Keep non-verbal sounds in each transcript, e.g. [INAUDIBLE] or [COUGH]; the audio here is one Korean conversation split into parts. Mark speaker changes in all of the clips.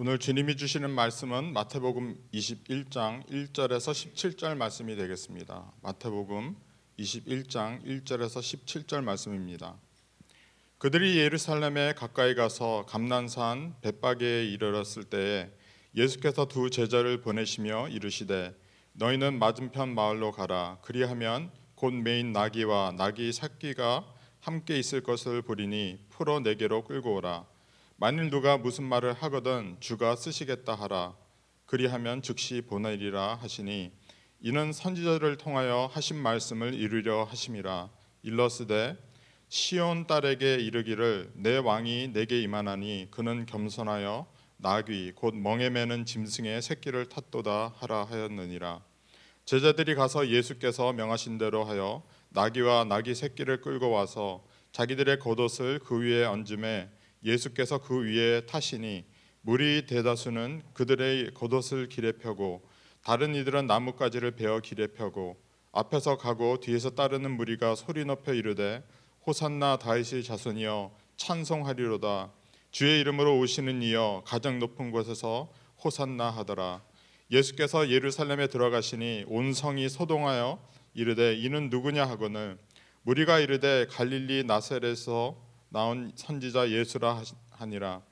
Speaker 1: 오늘 주님이 주시는 말씀은 마태복음 21장 1절에서 17절 말씀이 되겠습니다. 마태복음 21장 1절에서 17절 말씀입니다. 그들이 예루살렘에 가까이 가서 감난산 벳바게에 이르렀을 때에 예수께서 두 제자를 보내시며 이르시되 너희는 맞은편 마을로 가라 그리하면 곧 메인 나귀와 나귀 새끼가 함께 있을 것을 보리니 풀어 내게로 끌고 오라 만일 누가 무슨 말을 하거든 주가 쓰시겠다 하라. 그리하면 즉시 보내리라 하시니 이는 선지자를 통하여 하신 말씀을 이루려 하심이라. 일러스되 시온 딸에게 이르기를 내 왕이 내게 임하나니 그는 겸손하여 나귀 곧 멍에 매는 짐승의 새끼를 탔도다 하라 하였느니라. 제자들이 가서 예수께서 명하신 대로 하여 나귀와 나귀 새끼를 끌고 와서 자기들의 겉옷을 그 위에 얹음에 예수께서 그 위에 타시니 무리 대다수는 그들의 겉옷을 길에 펴고 다른 이들은 나뭇가지를 베어 길에 펴고 앞에서 가고 뒤에서 따르는 무리가 소리 높여 이르되 호산나 다윗의 자손이여 찬송하리로다. 주의 이름으로 오시는 이여 가장 높은 곳에서 호산나 하더라. 예수께서 예루살렘에 들어가시니 온 성이 소동하여 이르되 이는 누구냐? 하거늘. 무리가 이르되 갈릴리 나셀에서 나온 선지자 예수라 하니라.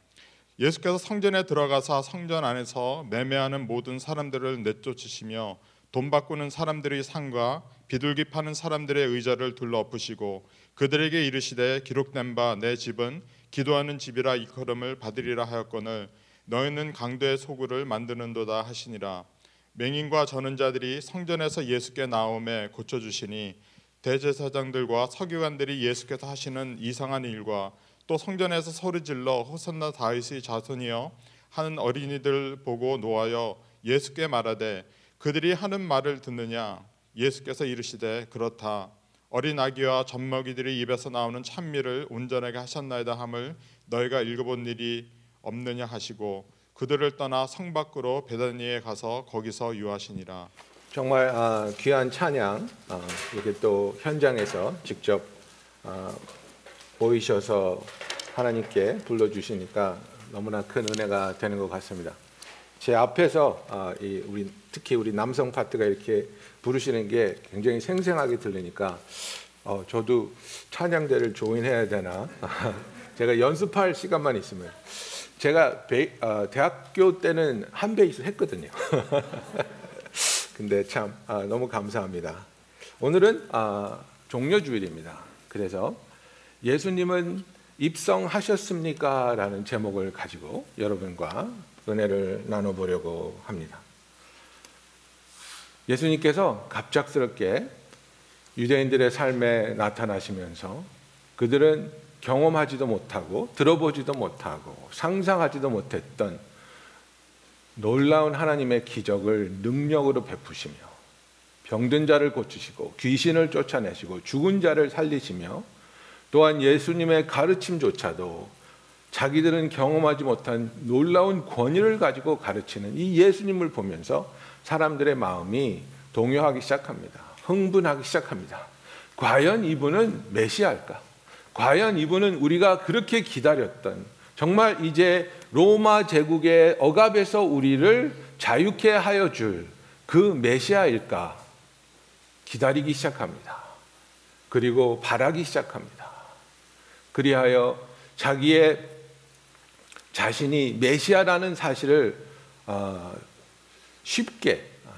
Speaker 1: 예수께서 성전에 들어가사 성전 안에서 매매하는 모든 사람들을 내쫓으시며 돈 바꾸는 사람들의 상과 비둘기 파는 사람들의 의자를 둘러 엎으시고 그들에게 이르시되 기록된 바 내 집은 기도하는 집이라 이걸음을 받으리라 하였거늘 너희는 강도의 소굴을 만드는도다 하시니라. 맹인과 전은 자들이 성전에서 예수께 나옴에 고쳐 주시니 대제사장들과 서기관들이 예수께서 하시는 이상한 일과 또 성전에서 소리 질러 호산나 다윗의 자손이여 하는 어린이들 보고 노하여 예수께 말하되 그들이 하는 말을 듣느냐? 예수께서 이르시되 그렇다. 어린 아기와 젖먹이들이 입에서 나오는 찬미를 온전하게 하셨나이다 함을 너희가 읽어본 일이 없느냐 하시고 그들을 떠나 성 밖으로 베다니에 가서 거기서 유하시니라
Speaker 2: 정말 아, 귀한 찬양 아, 이렇게 또 현장에서 직접 아, 보이셔서 하나님께 불러주시니까 너무나 큰 은혜가 되는 것 같습니다. 제 앞에서 아, 이 우리 특히 우리 남성 파트가 이렇게 부르시는 게 굉장히 생생하게 들리니까 어, 저도 찬양대를 조인해야 되나 [LAUGHS] 제가 연습할 시간만 있으면 제가 배, 어, 대학교 때는 한 베이스 했거든요. [LAUGHS] 근데 참 아, 너무 감사합니다. 오늘은 아, 종려주일입니다. 그래서 예수님은 입성하셨습니까? 라는 제목을 가지고 여러분과 은혜를 나눠보려고 합니다. 예수님께서 갑작스럽게 유대인들의 삶에 나타나시면서 그들은 경험하지도 못하고 들어보지도 못하고 상상하지도 못했던 놀라운 하나님의 기적을 능력으로 베푸시며 병든 자를 고치시고 귀신을 쫓아내시고 죽은 자를 살리시며 또한 예수님의 가르침조차도 자기들은 경험하지 못한 놀라운 권위를 가지고 가르치는 이 예수님을 보면서 사람들의 마음이 동요하기 시작합니다. 흥분하기 시작합니다. 과연 이분은 메시아일까? 과연 이분은 우리가 그렇게 기다렸던 정말 이제 로마 제국의 억압에서 우리를 자유케 하여 줄 그 메시아일까? 기다리기 시작합니다. 그리고 바라기 시작합니다. 그리하여 자기의 자신이 메시아라는 사실을 어, 쉽게 어,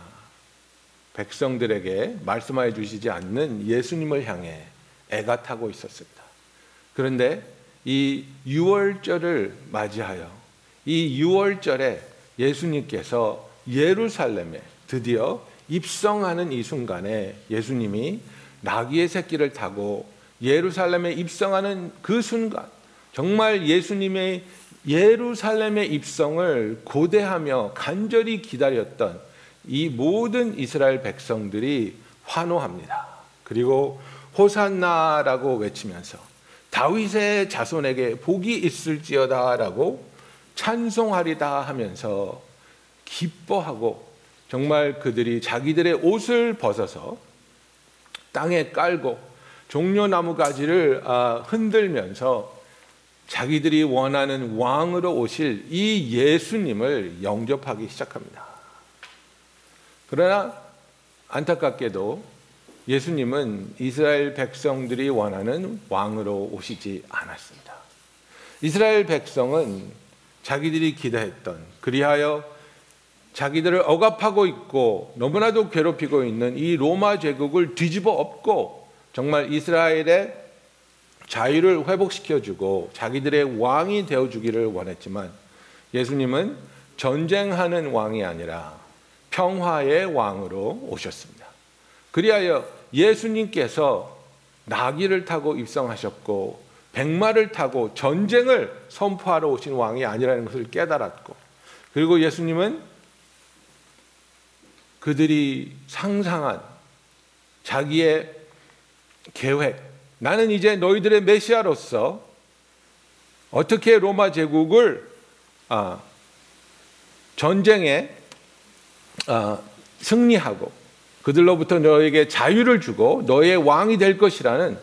Speaker 2: 백성들에게 말씀하여 주시지 않는 예수님을 향해 애가 타고 있었습니다. 그런데 이 6월절을 맞이하여 이 6월절에 예수님께서 예루살렘에 드디어 입성하는 이 순간에 예수님이 나귀의 새끼를 타고 예루살렘에 입성하는 그 순간 정말 예수님의 예루살렘의 입성을 고대하며 간절히 기다렸던 이 모든 이스라엘 백성들이 환호합니다. 그리고 호산나라고 외치면서 다윗의 자손에게 복이 있을지어다라고 찬송하리다 하면서 기뻐하고 정말 그들이 자기들의 옷을 벗어서 땅에 깔고 종려나무 가지를 아, 흔들면서 자기들이 원하는 왕으로 오실 이 예수님을 영접하기 시작합니다. 그러나 안타깝게도 예수님은 이스라엘 백성들이 원하는 왕으로 오시지 않았습니다. 이스라엘 백성은 자기들이 기대했던 그리하여 자기들을 억압하고 있고 너무나도 괴롭히고 있는 이 로마 제국을 뒤집어 엎고 정말 이스라엘의 자유를 회복시켜 주고 자기들의 왕이 되어 주기를 원했지만 예수님은 전쟁하는 왕이 아니라 평화의 왕으로 오셨습니다. 그리하여 예수님께서 나귀를 타고 입성하셨고 백마를 타고 전쟁을 선포하러 오신 왕이 아니라는 것을 깨달았고 그리고 예수님은 그들이 상상한 자기의 계획 나는 이제 너희들의 메시아로서 어떻게 로마 제국을 아, 전쟁에 아, 승리하고 그들로부터 너에게 자유를 주고 너의 왕이 될 것이라는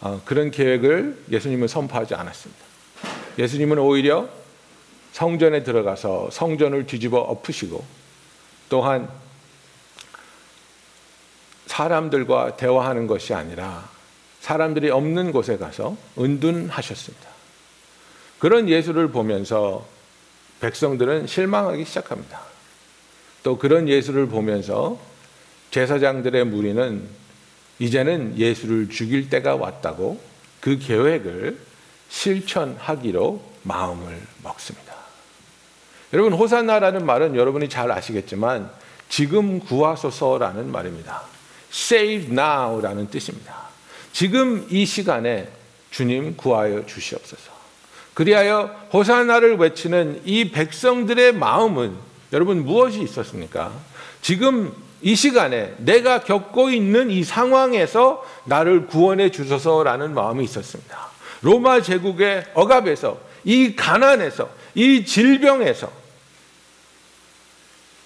Speaker 2: 아, 그런 계획을 예수님은 선포하지 않았습니다. 예수님은 오히려 성전에 들어가서 성전을 뒤집어 엎으시고 또한 사람들과 대화하는 것이 아니라 사람들이 없는 곳에 가서 은둔하셨습니다. 그런 예수를 보면서 백성들은 실망하기 시작합니다. 또 그런 예수를 보면서 제사장들의 무리는 이제는 예수를 죽일 때가 왔다고 그 계획을 실천하기로 마음을 먹습니다. 여러분 호산나라는 말은 여러분이 잘 아시겠지만 지금 구하소서라는 말입니다. Save now라는 뜻입니다. 지금 이 시간에 주님 구하여 주시옵소서. 그리하여 호산나를 외치는 이 백성들의 마음은 여러분 무엇이 있었습니까? 지금 이 시간에 내가 겪고 있는 이 상황에서 나를 구원해 주소서라는 마음이 있었습니다. 로마 제국의 억압에서 이 가난에서 이 질병에서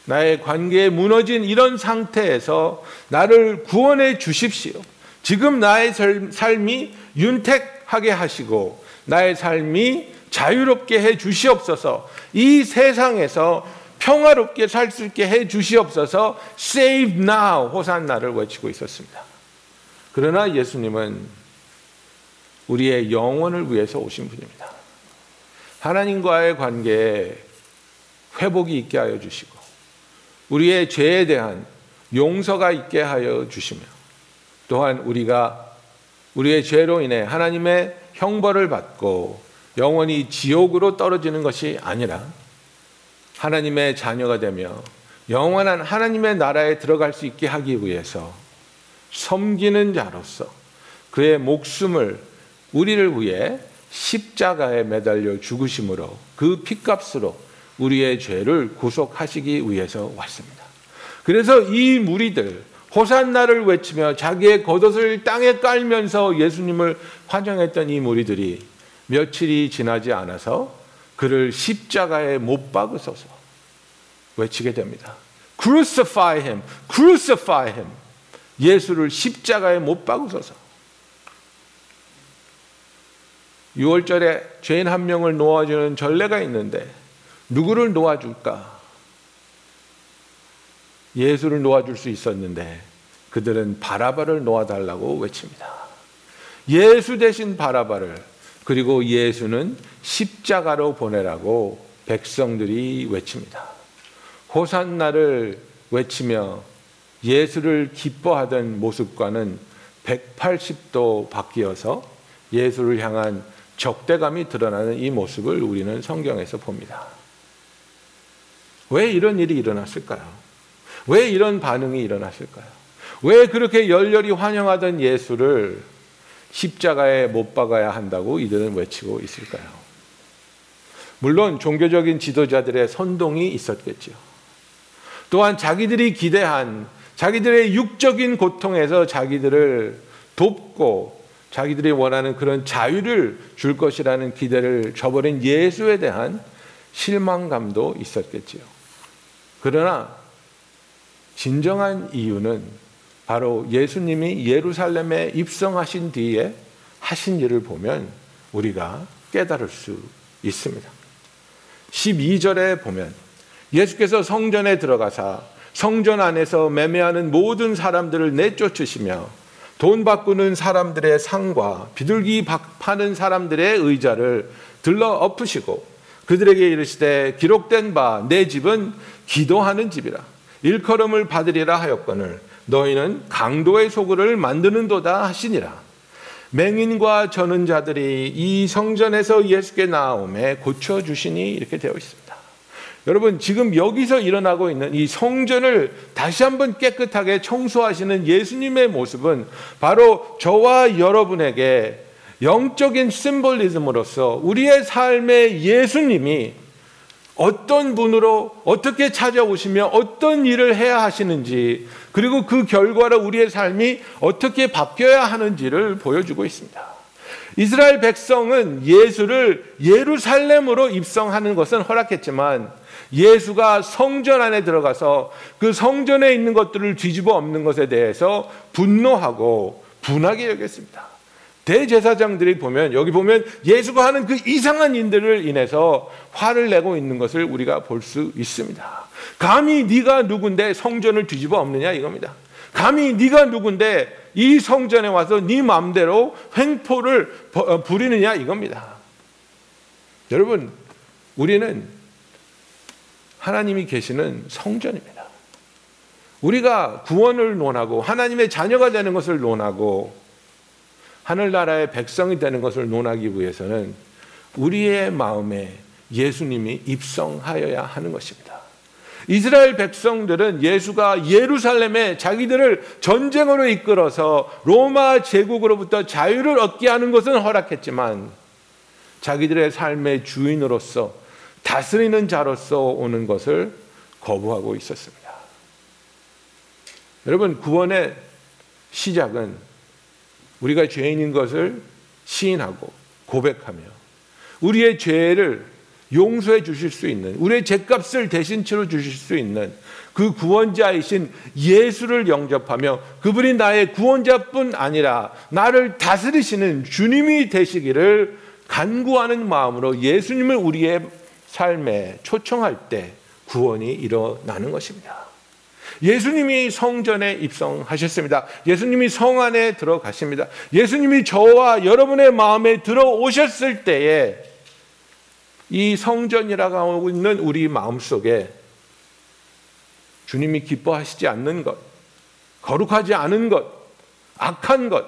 Speaker 2: 나의 관계에 무너진 이런 상태에서 나를 구원해 주십시오. 지금 나의 삶이 윤택하게 하시고 나의 삶이 자유롭게 해 주시옵소서. 이 세상에서 평화롭게 살 수 있게 해 주시옵소서. Save now 호산나를 외치고 있었습니다. 그러나 예수님은 우리의 영혼을 위해서 오신 분입니다. 하나님과의 관계에 회복이 있게 하여 주시고 우리의 죄에 대한 용서가 있게 하여 주시며 또한 우리가 우리의 죄로 인해 하나님의 형벌을 받고 영원히 지옥으로 떨어지는 것이 아니라 하나님의 자녀가 되며 영원한 하나님의 나라에 들어갈 수 있게 하기 위해서 섬기는 자로서 그의 목숨을 우리를 위해 십자가에 매달려 죽으심으로 그 피값으로 우리의 죄를 구속하시기 위해서 왔습니다. 그래서 이 무리들 호산나를 외치며 자기의 겉옷을 땅에 깔면서 예수님을 환영했던 이 무리들이 며칠이 지나지 않아서 그를 십자가에 못 박으소서 외치게 됩니다. Crucify him, crucify him. 예수를 십자가에 못 박으소서. 6월절에 죄인 한 명을 놓아주는 전례가 있는데 누구를 놓아줄까? 예수를 놓아줄 수 있었는데 그들은 바라바를 놓아달라고 외칩니다. 예수 대신 바라바를 그리고 예수는 십자가로 보내라고 백성들이 외칩니다. 호산나를 외치며 예수를 기뻐하던 모습과는 180도 바뀌어서 예수를 향한 적대감이 드러나는 이 모습을 우리는 성경에서 봅니다. 왜 이런 일이 일어났을까요? 왜 이런 반응이 일어났을까요? 왜 그렇게 열렬히 환영하던 예수를 십자가에 못 박아야 한다고 이들은 외치고 있을까요? 물론 종교적인 지도자들의 선동이 있었겠죠. 또한 자기들이 기대한 자기들의 육적인 고통에서 자기들을 돕고 자기들이 원하는 그런 자유를 줄 것이라는 기대를 저버린 예수에 대한 실망감도 있었겠지요. 그러나 진정한 이유는 바로 예수님이 예루살렘에 입성하신 뒤에 하신 일을 보면 우리가 깨달을 수 있습니다. 12절에 보면 예수께서 성전에 들어가사 성전 안에서 매매하는 모든 사람들을 내쫓으시며 돈 바꾸는 사람들의 상과 비둘기 박- 파는 사람들의 의자를 들러 엎으시고 그들에게 이르시되 기록된 바 내 집은 기도하는 집이라 일컬음을 받으리라 하였거늘 너희는 강도의 소굴을 만드는도다 하시니라 맹인과 저는 자들이 이 성전에서 예수께 나옴에 고쳐 주시니 이렇게 되어 있습니다. 여러분 지금 여기서 일어나고 있는 이 성전을 다시 한번 깨끗하게 청소하시는 예수님의 모습은 바로 저와 여러분에게 영적인 심볼리즘으로서 우리의 삶의 예수님이 어떤 분으로 어떻게 찾아오시며 어떤 일을 해야 하시는지 그리고 그 결과로 우리의 삶이 어떻게 바뀌어야 하는지를 보여주고 있습니다. 이스라엘 백성은 예수를 예루살렘으로 입성하는 것은 허락했지만 예수가 성전 안에 들어가서 그 성전에 있는 것들을 뒤집어 엎는 것에 대해서 분노하고 분하게 여겼습니다. 대제사장들이 보면 여기 보면 예수가 하는 그 이상한 일들을 인해서 화를 내고 있는 것을 우리가 볼 수 있습니다. 감히 네가 누군데 성전을 뒤집어 엎느냐 이겁니다. 감히 네가 누군데 이 성전에 와서 네 마음대로 횡포를 버- 어, 부리느냐 이겁니다. 여러분 우리는 하나님이 계시는 성전입니다. 우리가 구원을 논하고 하나님의 자녀가 되는 것을 논하고 하늘나라의 백성이 되는 것을 논하기 위해서는 우리의 마음에 예수님이 입성하여야 하는 것입니다. 이스라엘 백성들은 예수가 예루살렘에 자기들을 전쟁으로 이끌어서 로마 제국으로부터 자유를 얻게 하는 것은 허락했지만 자기들의 삶의 주인으로서 다스리는 자로서 오는 것을 거부하고 있었습니다. 여러분 구원의 시작은 우리가 죄인인 것을 시인하고 고백하며 우리의 죄를 용서해 주실 수 있는 우리의 죄값을 대신 치러 주실 수 있는 그 구원자이신 예수를 영접하며 그분이 나의 구원자뿐 아니라 나를 다스리시는 주님이 되시기를 간구하는 마음으로 예수님을 우리의 삶에 초청할 때 구원이 일어나는 것입니다. 예수님이 성전에 입성하셨습니다. 예수님이 성 안에 들어가십니다. 예수님이 저와 여러분의 마음에 들어오셨을 때에 이 성전이라고 하고 있는 우리 마음 속에 주님이 기뻐하시지 않는 것, 거룩하지 않은 것, 악한 것,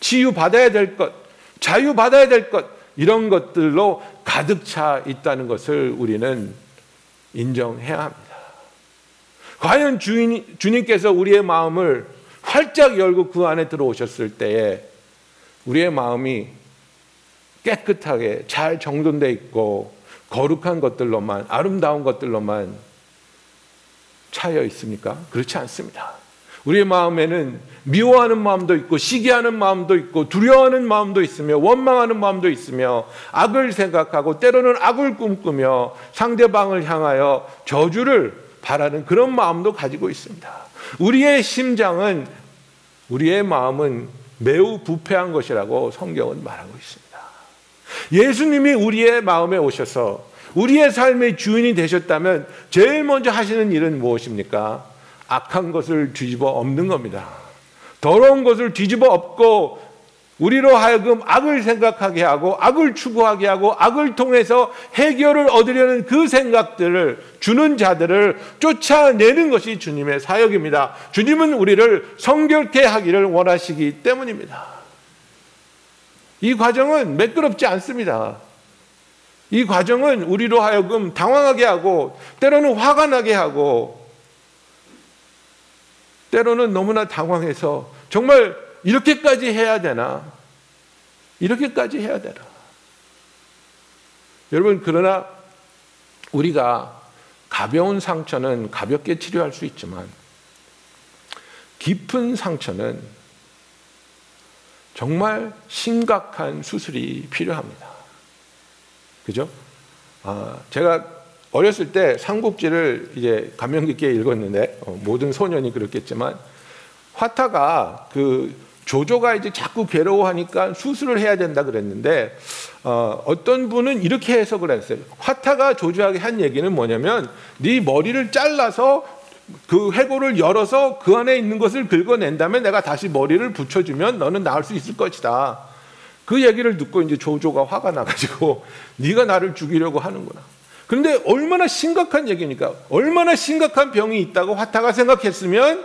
Speaker 2: 치유받아야 될 것, 자유받아야 될 것, 이런 것들로 가득 차 있다는 것을 우리는 인정해야 합니다. 과연 주인, 주님께서 우리의 마음을 활짝 열고 그 안에 들어오셨을 때에 우리의 마음이 깨끗하게 잘 정돈돼 있고 거룩한 것들로만 아름다운 것들로만 차여 있습니까? 그렇지 않습니다. 우리의 마음에는 미워하는 마음도 있고 시기하는 마음도 있고 두려워하는 마음도 있으며 원망하는 마음도 있으며 악을 생각하고 때로는 악을 꿈꾸며 상대방을 향하여 저주를 바라는 그런 마음도 가지고 있습니다. 우리의 심장은 우리의 마음은 매우 부패한 것이라고 성경은 말하고 있습니다. 예수님이 우리의 마음에 오셔서 우리의 삶의 주인이 되셨다면 제일 먼저 하시는 일은 무엇입니까? 악한 것을 뒤집어 엎는 겁니다. 더러운 것을 뒤집어 엎고 우리로 하여금 악을 생각하게 하고 악을 추구하게 하고 악을 통해서 해결을 얻으려는 그 생각들을 주는 자들을 쫓아내는 것이 주님의 사역입니다. 주님은 우리를 성결케 하기를 원하시기 때문입니다. 이 과정은 매끄럽지 않습니다. 이 과정은 우리로 하여금 당황하게 하고 때로는 화가 나게 하고 때로는 너무나 당황해서 정말 이렇게까지 해야 되나? 이렇게까지 해야 되나? 여러분, 그러나 우리가 가벼운 상처는 가볍게 치료할 수 있지만 깊은 상처는 정말 심각한 수술이 필요합니다. 그죠? 아, 제가 어렸을 때 삼국지를 이제 감명 깊게 읽었는데 어, 모든 소년이 그렇겠지만 화타가 그 조조가 이제 자꾸 괴로워하니까 수술을 해야 된다 그랬는데 어, 어떤 분은 이렇게 해석을 했어요. 화타가 조조에게 한 얘기는 뭐냐면 네 머리를 잘라서 그 해골을 열어서 그 안에 있는 것을 긁어낸 다음에 내가 다시 머리를 붙여주면 너는 나을 수 있을 것이다. 그 얘기를 듣고 이제 조조가 화가 나가지고 [LAUGHS] 네가 나를 죽이려고 하는구나. 그런데 얼마나 심각한 얘기니까 얼마나 심각한 병이 있다고 화타가 생각했으면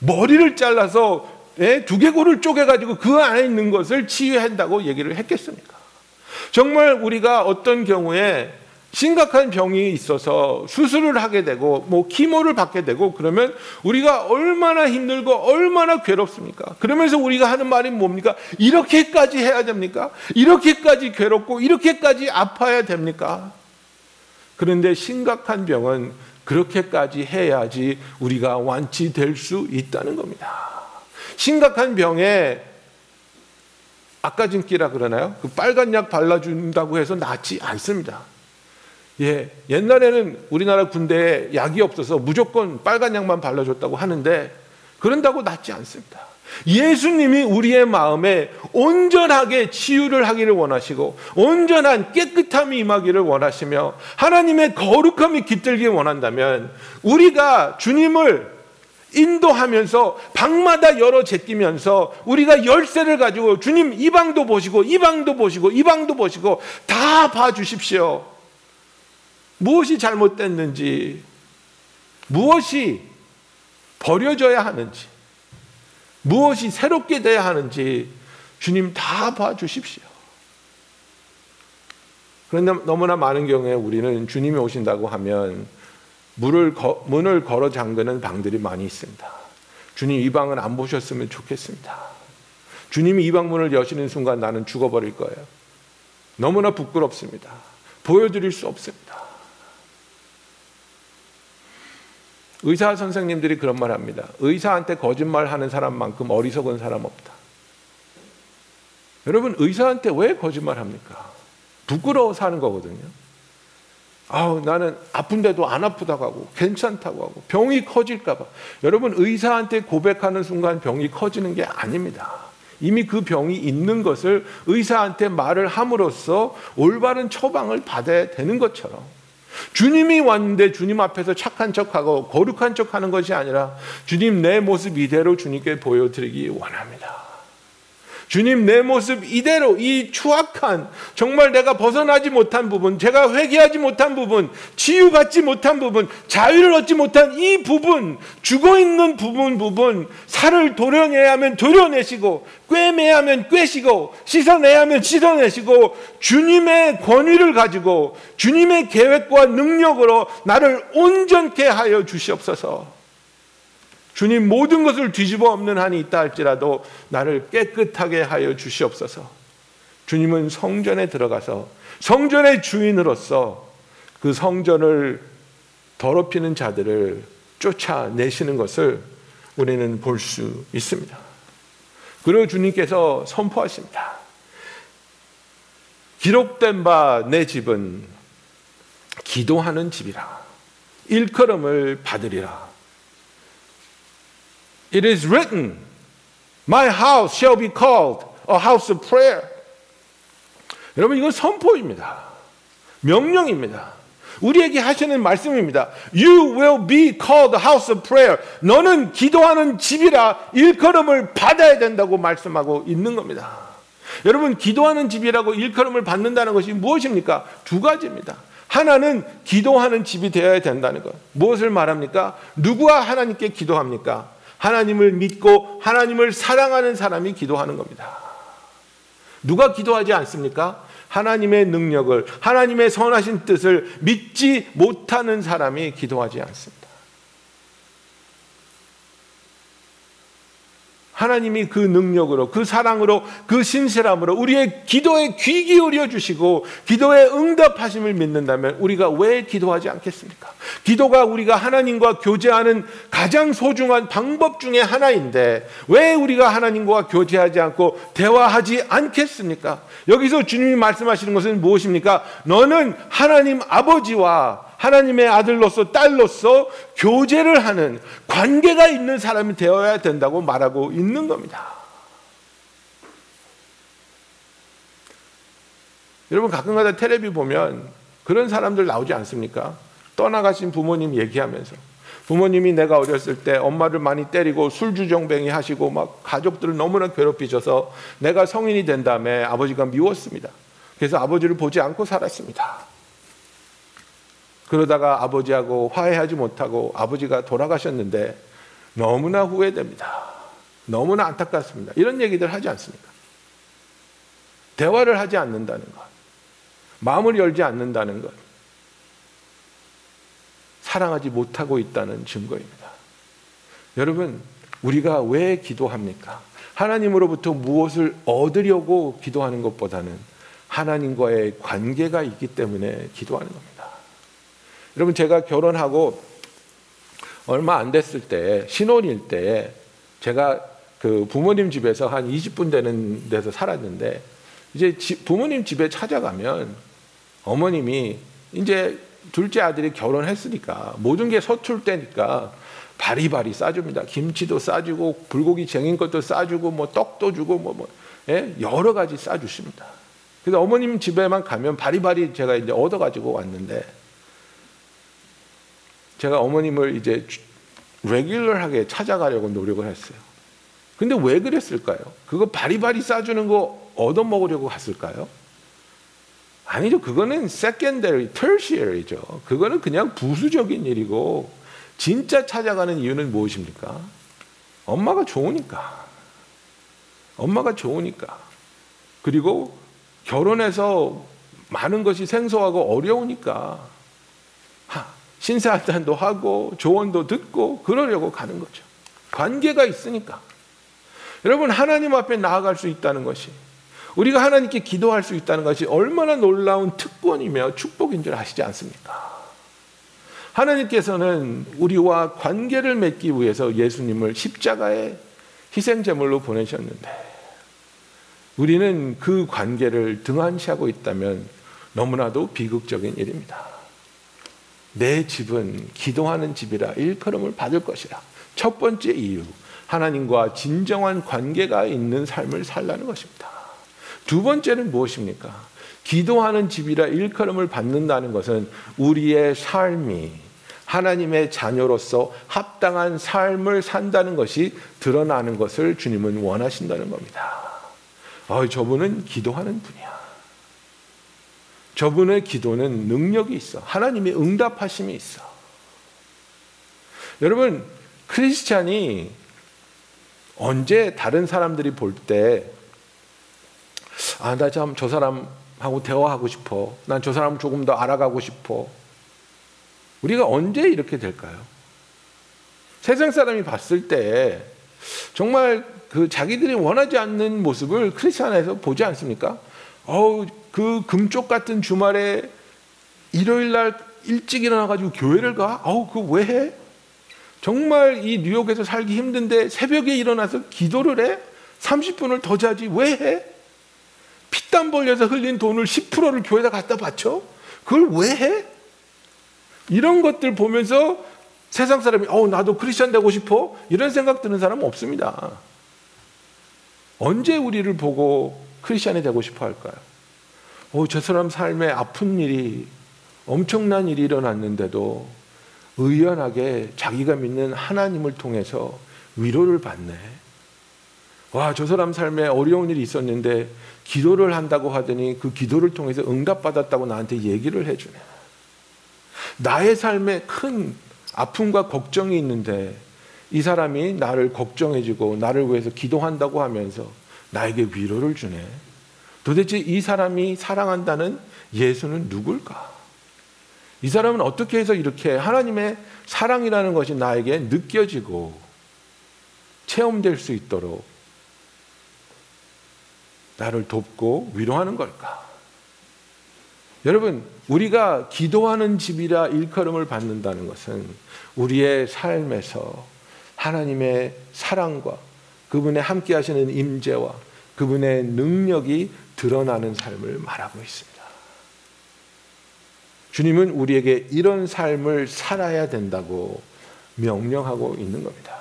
Speaker 2: 머리를 잘라서 예, 두개골을 쪼개가지고 그 안에 있는 것을 치유한다고 얘기를 했겠습니까? 정말 우리가 어떤 경우에 심각한 병이 있어서 수술을 하게 되고 뭐 키모를 받게 되고 그러면 우리가 얼마나 힘들고 얼마나 괴롭습니까? 그러면서 우리가 하는 말이 뭡니까? 이렇게까지 해야 됩니까? 이렇게까지 괴롭고 이렇게까지 아파야 됩니까? 그런데 심각한 병은 그렇게까지 해야지 우리가 완치될 수 있다는 겁니다. 심각한 병에 아까진기라 그러나요? 그 빨간 약 발라준다고 해서 낫지 않습니다. 예, 옛날에는 우리나라 군대에 약이 없어서 무조건 빨간 약만 발라줬다고 하는데 그런다고 낫지 않습니다. 예수님이 우리의 마음에 온전하게 치유를 하기를 원하시고 온전한 깨끗함이 임하기를 원하시며 하나님의 거룩함이 깃들기 원한다면 우리가 주님을 인도하면서 방마다 열어 제끼면서 우리가 열쇠를 가지고 주님 이 방도 보시고 이 방도 보시고 이 방도 보시고 다 봐주십시오. 무엇이 잘못됐는지 무엇이 버려져야 하는지 무엇이 새롭게 돼야 하는지 주님 다 봐주십시오. 그런데 너무나 많은 경우에 우리는 주님이 오신다고 하면 문을, 거, 문을 걸어 잠그는 방들이 많이 있습니다. 주님 이 방은 안 보셨으면 좋겠습니다. 주님이 이 방문을 여시는 순간 나는 죽어버릴 거예요. 너무나 부끄럽습니다. 보여드릴 수 없습니다. 의사 선생님들이 그런 말 합니다. 의사한테 거짓말 하는 사람만큼 어리석은 사람 없다. 여러분, 의사한테 왜 거짓말 합니까? 부끄러워서 하는 거거든요. 아우, 나는 아픈데도 안 아프다고 하고, 괜찮다고 하고, 병이 커질까 봐. 여러분, 의사한테 고백하는 순간 병이 커지는 게 아닙니다. 이미 그 병이 있는 것을 의사한테 말을 함으로써 올바른 처방을 받아야 되는 것처럼 주님이 왔는데 주님 앞에서 착한 척하고 거룩한 척하는 것이 아니라 주님 내 모습 이대로 주님께 보여드리기 원합니다. 주님 내 모습 이대로 이 추악한 정말 내가 벗어나지 못한 부분, 제가 회개하지 못한 부분, 치유받지 못한 부분, 자유를 얻지 못한 이 부분, 죽어 있는 부분 부분 살을 도려내야 하면 도려내시고 꿰매야 하면 꿰시고 씻어내야 하면 씻어내시고 주님의 권위를 가지고 주님의 계획과 능력으로 나를 온전케 하여 주시옵소서. 주님 모든 것을 뒤집어 엎는 한이 있다 할지라도 나를 깨끗하게 하여 주시옵소서. 주님은 성전에 들어가서 성전의 주인으로서 그 성전을 더럽히는 자들을 쫓아내시는 것을 우리는 볼 수 있습니다. 그리고 주님께서 선포하십니다. 기록된 바 내 집은 기도하는 집이라. 일컬음을 받으리라. It is written, My house shall be called a house of prayer. 여러분, 이건 선포입니다. 명령입니다. 우리에게 하시는 말씀입니다. You will be called a house of prayer. 너는 기도하는 집이라 일컬음을 받아야 된다고 말씀하고 있는 겁니다. 여러분, 기도하는 집이라고 일컬음을 받는다는 것이 무엇입니까? 두 가지입니다. 하나는 기도하는 집이 되어야 된다는 것. 무엇을 말합니까? 누구와 하나님께 기도합니까? 하나님을 믿고 하나님을 사랑하는 사람이 기도하는 겁니다. 누가 기도하지 않습니까? 하나님의 능력을, 하나님의 선하신 뜻을 믿지 못하는 사람이 기도하지 않습니다. 하나님이 그 능력으로, 그 사랑으로, 그 신실함으로 우리의 기도에 귀 기울여 주시고 기도에 응답하심을 믿는다면 우리가 왜 기도하지 않겠습니까? 기도가 우리가 하나님과 교제하는 가장 소중한 방법 중에 하나인데 왜 우리가 하나님과 교제하지 않고 대화하지 않겠습니까? 여기서 주님이 말씀하시는 것은 무엇입니까? 너는 하나님 아버지와 하나님의 아들로서 딸로서 교제를 하는 관계가 있는 사람이 되어야 된다고 말하고 있는 겁니다. 여러분 가끔가다 텔레비 보면 그런 사람들 나오지 않습니까? 떠나가신 부모님 얘기하면서 부모님이 내가 어렸을 때 엄마를 많이 때리고 술주정뱅이 하시고 막 가족들을 너무나 괴롭히셔서 내가 성인이 된 다음에 아버지가 미웠습니다. 그래서 아버지를 보지 않고 살았습니다. 그러다가 아버지하고 화해하지 못하고 아버지가 돌아가셨는데 너무나 후회됩니다. 너무나 안타깝습니다. 이런 얘기들 하지 않습니까? 대화를 하지 않는다는 것. 마음을 열지 않는다는 것. 사랑하지 못하고 있다는 증거입니다. 여러분, 우리가 왜 기도합니까? 하나님으로부터 무엇을 얻으려고 기도하는 것보다는 하나님과의 관계가 있기 때문에 기도하는 겁니다. 여러분, 제가 결혼하고 얼마 안 됐을 때, 신혼일 때, 제가 그 부모님 집에서 한 20분 되는 데서 살았는데, 이제 부모님 집에 찾아가면 어머님이 이제 둘째 아들이 결혼했으니까 모든 게 서툴 때니까 바리바리 싸줍니다. 김치도 싸주고 불고기 쟁인 것도 싸주고 뭐 떡도 주고 뭐, 뭐 예? 여러 가지 싸주십니다. 그래서 어머님 집에만 가면 바리바리 제가 이제 얻어가지고 왔는데 제가 어머님을 이제 레귤러하게 찾아가려고 노력을 했어요. 근데 왜 그랬을까요? 그거 바리바리 싸주는 거 얻어먹으려고 갔을까요? 아니죠. 그거는 secondary, tertiary죠. 그거는 그냥 부수적인 일이고 진짜 찾아가는 이유는 무엇입니까? 엄마가 좋으니까. 엄마가 좋으니까. 그리고 결혼해서 많은 것이 생소하고 어려우니까 신사한탄도 하고 조언도 듣고 그러려고 가는 거죠. 관계가 있으니까. 여러분 하나님 앞에 나아갈 수 있다는 것이 우리가 하나님께 기도할 수 있다는 것이 얼마나 놀라운 특권이며 축복인 줄 아시지 않습니까? 하나님께서는 우리와 관계를 맺기 위해서 예수님을 십자가에 희생 제물로 보내셨는데 우리는 그 관계를 등한시하고 있다면 너무나도 비극적인 일입니다. 내 집은 기도하는 집이라 일컬음을 받을 것이라. 첫 번째 이유, 하나님과 진정한 관계가 있는 삶을 살라는 것입니다. 두 번째는 무엇입니까? 기도하는 집이라 일컬음을 받는다는 것은 우리의 삶이 하나님의 자녀로서 합당한 삶을 산다는 것이 드러나는 것을 주님은 원하신다는 겁니다. 어, 저분은 기도하는 분이야. 저분의 기도는 능력이 있어. 하나님의 응답하심이 있어. 여러분, 크리스찬이 언제 다른 사람들이 볼 때, 아, 나 참 저 사람하고 대화하고 싶어. 난 저 사람 조금 더 알아가고 싶어. 우리가 언제 이렇게 될까요? 세상 사람이 봤을 때 정말 그 자기들이 원하지 않는 모습을 크리스천에서 보지 않습니까? 어우, 그 금쪽 같은 주말에 일요일 날 일찍 일어나가지고 교회를 가? 어우, 그왜 해? 정말 이 뉴욕에서 살기 힘든데 새벽에 일어나서 기도를 해? 30분을 더 자지 왜 해? 피땀 벌려서 흘린 돈을 10%를 교회에다 갖다 바쳐? 그걸 왜 해? 이런 것들 보면서 세상 사람이 어 나도 크리스천 되고 싶어 이런 생각 드는 사람은 없습니다. 언제 우리를 보고 크리스천이 되고 싶어 할까요? 어, 저 사람 삶에 아픈 일이 엄청난 일이 일어났는데도 의연하게 자기가 믿는 하나님을 통해서 위로를 받네. 와, 저 사람 삶에 어려운 일이 있었는데 기도를 한다고 하더니 그 기도를 통해서 응답받았다고 나한테 얘기를 해주네. 나의 삶에 큰 아픔과 걱정이 있는데 이 사람이 나를 걱정해주고 나를 위해서 기도한다고 하면서 나에게 위로를 주네. 도대체 이 사람이 사랑한다는 예수는 누굴까? 이 사람은 어떻게 해서 이렇게 하나님의 사랑이라는 것이 나에게 느껴지고 체험될 수 있도록 나를 돕고 위로하는 걸까? 여러분, 우리가 기도하는 집이라 일컬음을 받는다는 것은 우리의 삶에서 하나님의 사랑과 그분의 함께 하시는 임재와 그분의 능력이 드러나는 삶을 말하고 있습니다. 주님은 우리에게 이런 삶을 살아야 된다고 명령하고 있는 겁니다.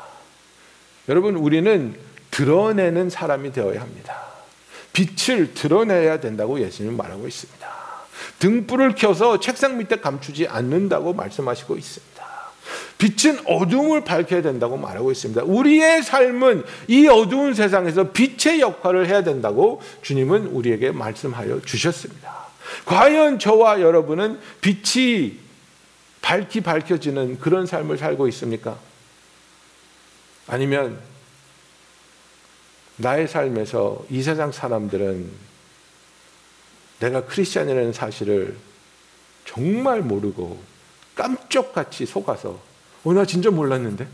Speaker 2: 여러분, 우리는 드러내는 사람이 되어야 합니다. 빛을 드러내야 된다고 예수님은 말하고 있습니다. 등불을 켜서 책상 밑에 감추지 않는다고 말씀하시고 있습니다. 빛은 어둠을 밝혀야 된다고 말하고 있습니다. 우리의 삶은 이 어두운 세상에서 빛의 역할을 해야 된다고 주님은 우리에게 말씀하여 주셨습니다. 과연 저와 여러분은 빛이 밝히 밝혀지는 그런 삶을 살고 있습니까? 아니면 나의 삶에서 이 세상 사람들은 내가 크리스찬이라는 사실을 정말 모르고 깜짝같이 속아서 어, 나 진짜 몰랐는데?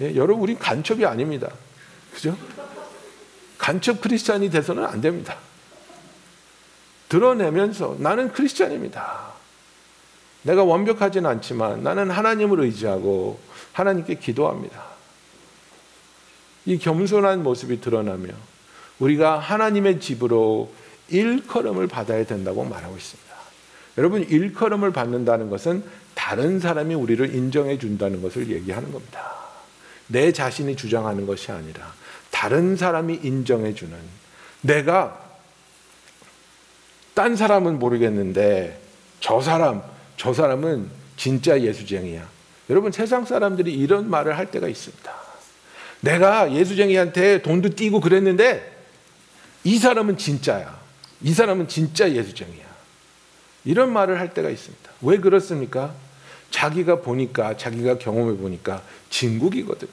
Speaker 2: 예, 여러분, 우린 간첩이 아닙니다. 그죠? 간첩 크리스찬이 돼서는 안 됩니다. 드러내면서 나는 크리스찬입니다. 내가 완벽하진 않지만 나는 하나님을 의지하고 하나님께 기도합니다. 이 겸손한 모습이 드러나며 우리가 하나님의 집으로 일컬음을 받아야 된다고 말하고 있습니다. 여러분, 일컬음을 받는다는 것은 다른 사람이 우리를 인정해 준다는 것을 얘기하는 겁니다. 내 자신이 주장하는 것이 아니라 다른 사람이 인정해 주는 내가 딴 사람은 모르겠는데 저 사람, 저 사람은 진짜 예수쟁이야. 여러분 세상 사람들이 이런 말을 할 때가 있습니다. 내가 예수쟁이한테 돈도 띄고 그랬는데 이 사람은 진짜야. 이 사람은 진짜 예수쟁이야. 이런 말을 할 때가 있습니다. 왜 그렇습니까? 자기가 보니까 자기가 경험해 보니까 진국이거든요.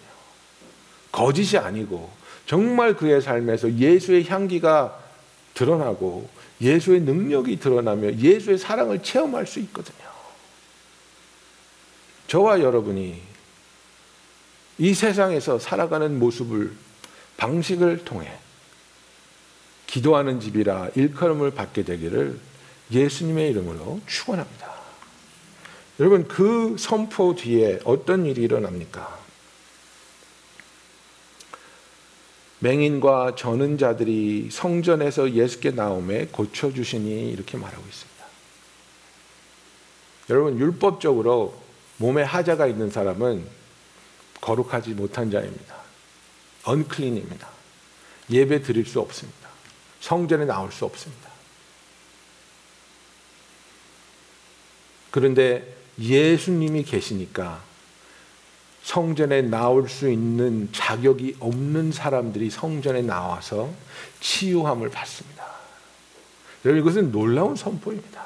Speaker 2: 거짓이 아니고 정말 그의 삶에서 예수의 향기가 드러나고 예수의 능력이 드러나며 예수의 사랑을 체험할 수 있거든요. 저와 여러분이 이 세상에서 살아가는 모습을 방식을 통해 기도하는 집이라 일컬음을 받게 되기를 예수님의 이름으로 축원합니다. 여러분 그 선포 뒤에 어떤 일이 일어납니까? 맹인과 저는 자들이 성전에서 예수께 나옴에 고쳐 주시니 이렇게 말하고 있습니다. 여러분 율법적으로 몸에 하자가 있는 사람은 거룩하지 못한 자입니다. 언클린입니다. 예배 드릴 수 없습니다. 성전에 나올 수 없습니다. 그런데 예수님이 계시니까 성전에 나올 수 있는 자격이 없는 사람들이 성전에 나와서 치유함을 받습니다. 여러분 이것은 놀라운 선포입니다.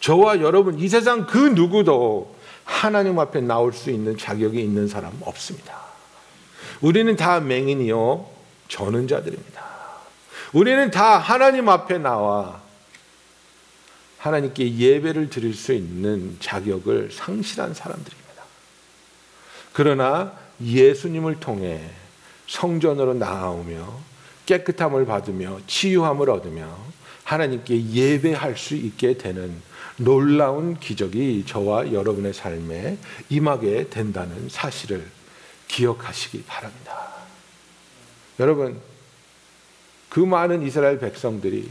Speaker 2: 저와 여러분 이 세상 그 누구도 하나님 앞에 나올 수 있는 자격이 있는 사람 없습니다. 우리는 다 맹인이요 저는 자들입니다. 우리는 다 하나님 앞에 나와 하나님께 예배를 드릴 수 있는 자격을 상실한 사람들입니다. 그러나 예수님을 통해 성전으로 나아오며 깨끗함을 받으며 치유함을 얻으며 하나님께 예배할 수 있게 되는 놀라운 기적이 저와 여러분의 삶에 임하게 된다는 사실을 기억하시기 바랍니다. 여러분, 그 많은 이스라엘 백성들이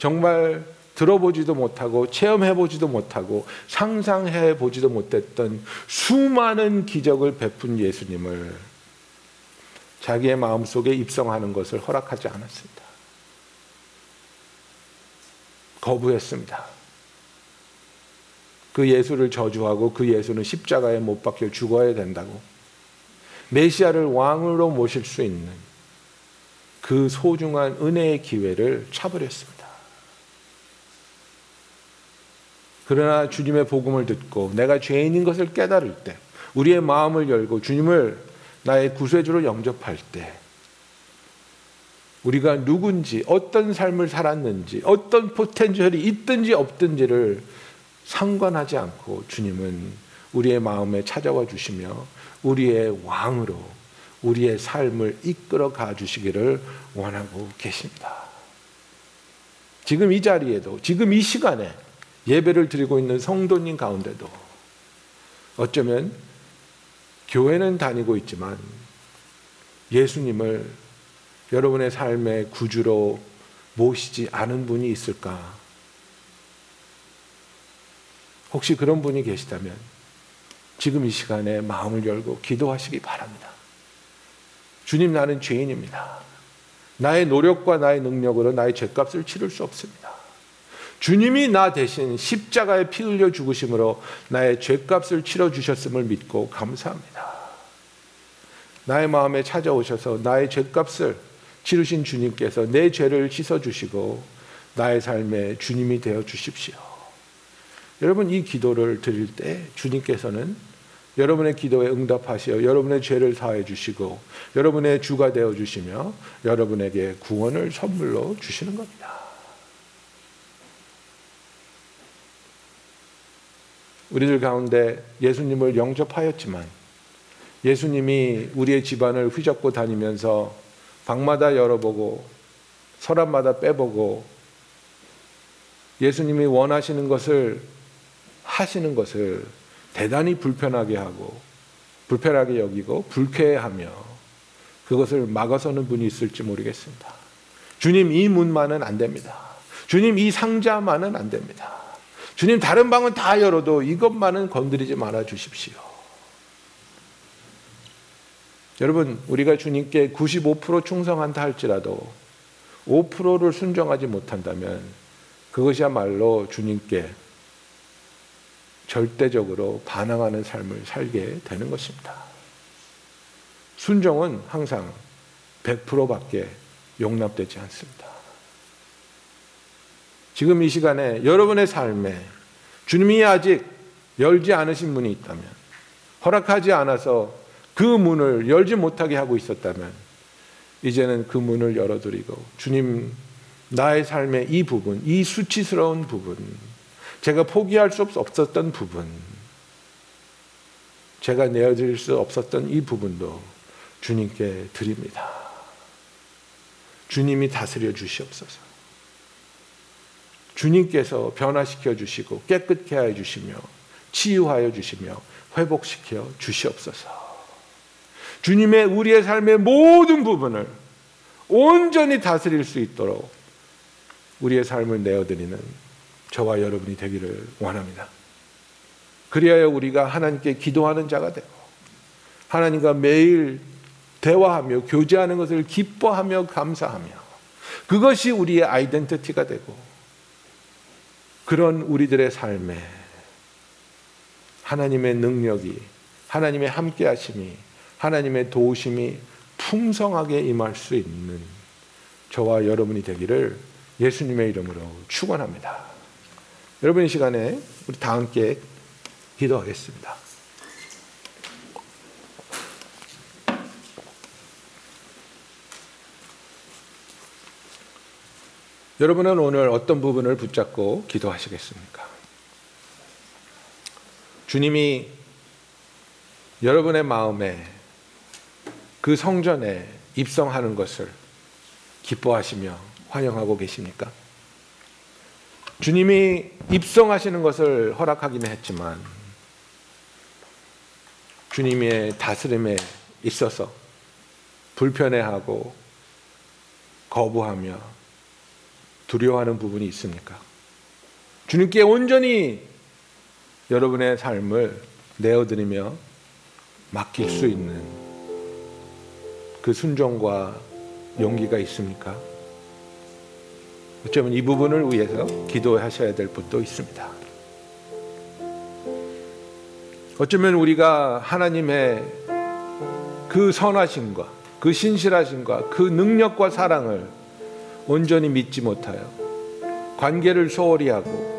Speaker 2: 정말 들어보지도 못하고 체험해보지도 못하고 상상해보지도 못했던 수많은 기적을 베푼 예수님을 자기의 마음속에 입성하는 것을 허락하지 않았습니다. 거부했습니다. 그 예수를 저주하고 그 예수는 십자가에 못 박혀 죽어야 된다고 메시아를 왕으로 모실 수 있는 그 소중한 은혜의 기회를 차버렸습니다. 그러나 주님의 복음을 듣고 내가 죄인인 것을 깨달을 때 우리의 마음을 열고 주님을 나의 구세주로 영접할 때 우리가 누군지 어떤 삶을 살았는지 어떤 포텐셜이 있든지 없든지를 상관하지 않고 주님은 우리의 마음에 찾아와 주시며 우리의 왕으로 우리의 삶을 이끌어 가 주시기를 원하고 계십니다. 지금 이 자리에도 지금 이 시간에 예배를 드리고 있는 성도님 가운데도 어쩌면 교회는 다니고 있지만 예수님을 여러분의 삶의 구주로 모시지 않은 분이 있을까? 혹시 그런 분이 계시다면 지금 이 시간에 마음을 열고 기도하시기 바랍니다. 주님 나는 죄인입니다. 나의 노력과 나의 능력으로 나의 죄값을 치를 수 없습니다. 주님이 나 대신 십자가에 피 흘려 죽으심으로 나의 죄값을 치러 주셨음을 믿고 감사합니다. 나의 마음에 찾아오셔서 나의 죄값을 치르신 주님께서 내 죄를 씻어 주시고 나의 삶에 주님이 되어 주십시오. 여러분 이 기도를 드릴 때 주님께서는 여러분의 기도에 응답하시어 여러분의 죄를 사해 주시고 여러분의 주가 되어 주시며 여러분에게 구원을 선물로 주시는 겁니다. 우리들 가운데 예수님을 영접하였지만 예수님이 우리의 집안을 휘젓고 다니면서 방마다 열어보고 서랍마다 빼보고 예수님이 원하시는 것을 하시는 것을 대단히 불편하게 하고 불편하게 여기고 불쾌해하며 그것을 막아서는 분이 있을지 모르겠습니다. 주님 이 문만은 안 됩니다. 주님 이 상자만은 안 됩니다. 주님 다른 방은 다 열어도 이것만은 건드리지 말아 주십시오. 여러분 우리가 주님께 95% 충성한다 할지라도 5%를 순종하지 못한다면 그것이야말로 주님께 절대적으로 반항하는 삶을 살게 되는 것입니다. 순종은 항상 100%밖에 용납되지 않습니다. 지금 이 시간에 여러분의 삶에 주님이 아직 열지 않으신 문이 있다면 허락하지 않아서 그 문을 열지 못하게 하고 있었다면 이제는 그 문을 열어드리고 주님 나의 삶의 이 부분, 이 수치스러운 부분, 제가 포기할 수 없었던 부분, 제가 내어드릴 수 없었던 이 부분도 주님께 드립니다. 주님이 다스려 주시옵소서. 주님께서 변화시켜 주시고 깨끗게 하여 주시며 치유하여 주시며 회복시켜 주시옵소서. 주님의 우리의 삶의 모든 부분을 온전히 다스릴 수 있도록 우리의 삶을 내어드리는 저와 여러분이 되기를 원합니다. 그리하여 우리가 하나님께 기도하는 자가 되고 하나님과 매일 대화하며 교제하는 것을 기뻐하며 감사하며 그것이 우리의 아이덴티티가 되고 그런 우리들의 삶에 하나님의 능력이 하나님의 함께하심이 하나님의 도우심이 풍성하게 임할 수 있는 저와 여러분이 되기를 예수님의 이름으로 축원합니다. 여러분 이 시간에 우리 다 함께 기도하겠습니다. 여러분은 오늘 어떤 부분을 붙잡고 기도하시겠습니까? 주님이 여러분의 마음에 그 성전에 입성하는 것을 기뻐하시며 환영하고 계십니까? 주님이 입성하시는 것을 허락하기는 했지만 주님의 다스림에 있어서 불편해하고 거부하며 두려워하는 부분이 있습니까? 주님께 온전히 여러분의 삶을 내어드리며 맡길 수 있는 그 순종과 용기가 있습니까? 어쩌면 이 부분을 위해서 기도하셔야 될 분도 있습니다. 어쩌면 우리가 하나님의 그 선하심과 그 신실하심과 그 능력과 사랑을 온전히 믿지 못하여 관계를 소홀히 하고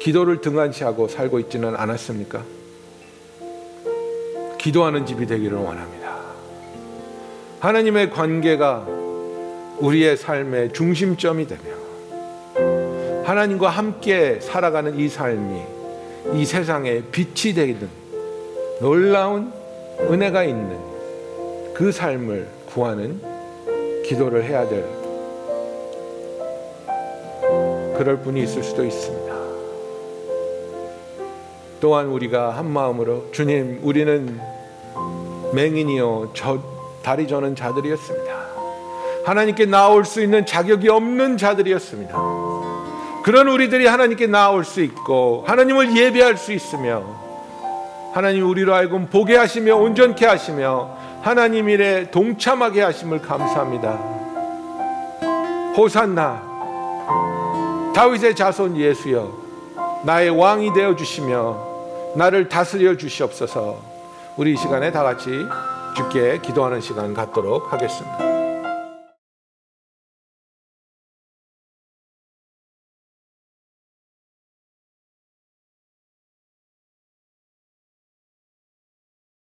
Speaker 2: 기도를 등한시하고 살고 있지는 않았습니까? 기도하는 집이 되기를 원합니다. 하나님의 관계가 우리의 삶의 중심점이 되며 하나님과 함께 살아가는 이 삶이 이 세상에 빛이 되는 놀라운 은혜가 있는 그 삶을 구하는 기도를 해야 될 그럴 분이 있을 수도 있습니다. 또한 우리가 한 마음으로 주님 우리는 맹인이요 저 다리 저는 자들이었습니다. 하나님께 나올 수 있는 자격이 없는 자들이었습니다. 그런 우리들이 하나님께 나올 수 있고 하나님을 예배할 수 있으며 하나님 우리로 하여금 보게 하시며 온전케 하시며 하나님 일에 동참하게 하심을 감사합니다. 호산나 다윗의 자손 예수여 나의 왕이 되어 주시며 나를 다스려 주시옵소서 우리 이 시간에 다 같이 주께 기도하는 시간 갖도록 하겠습니다.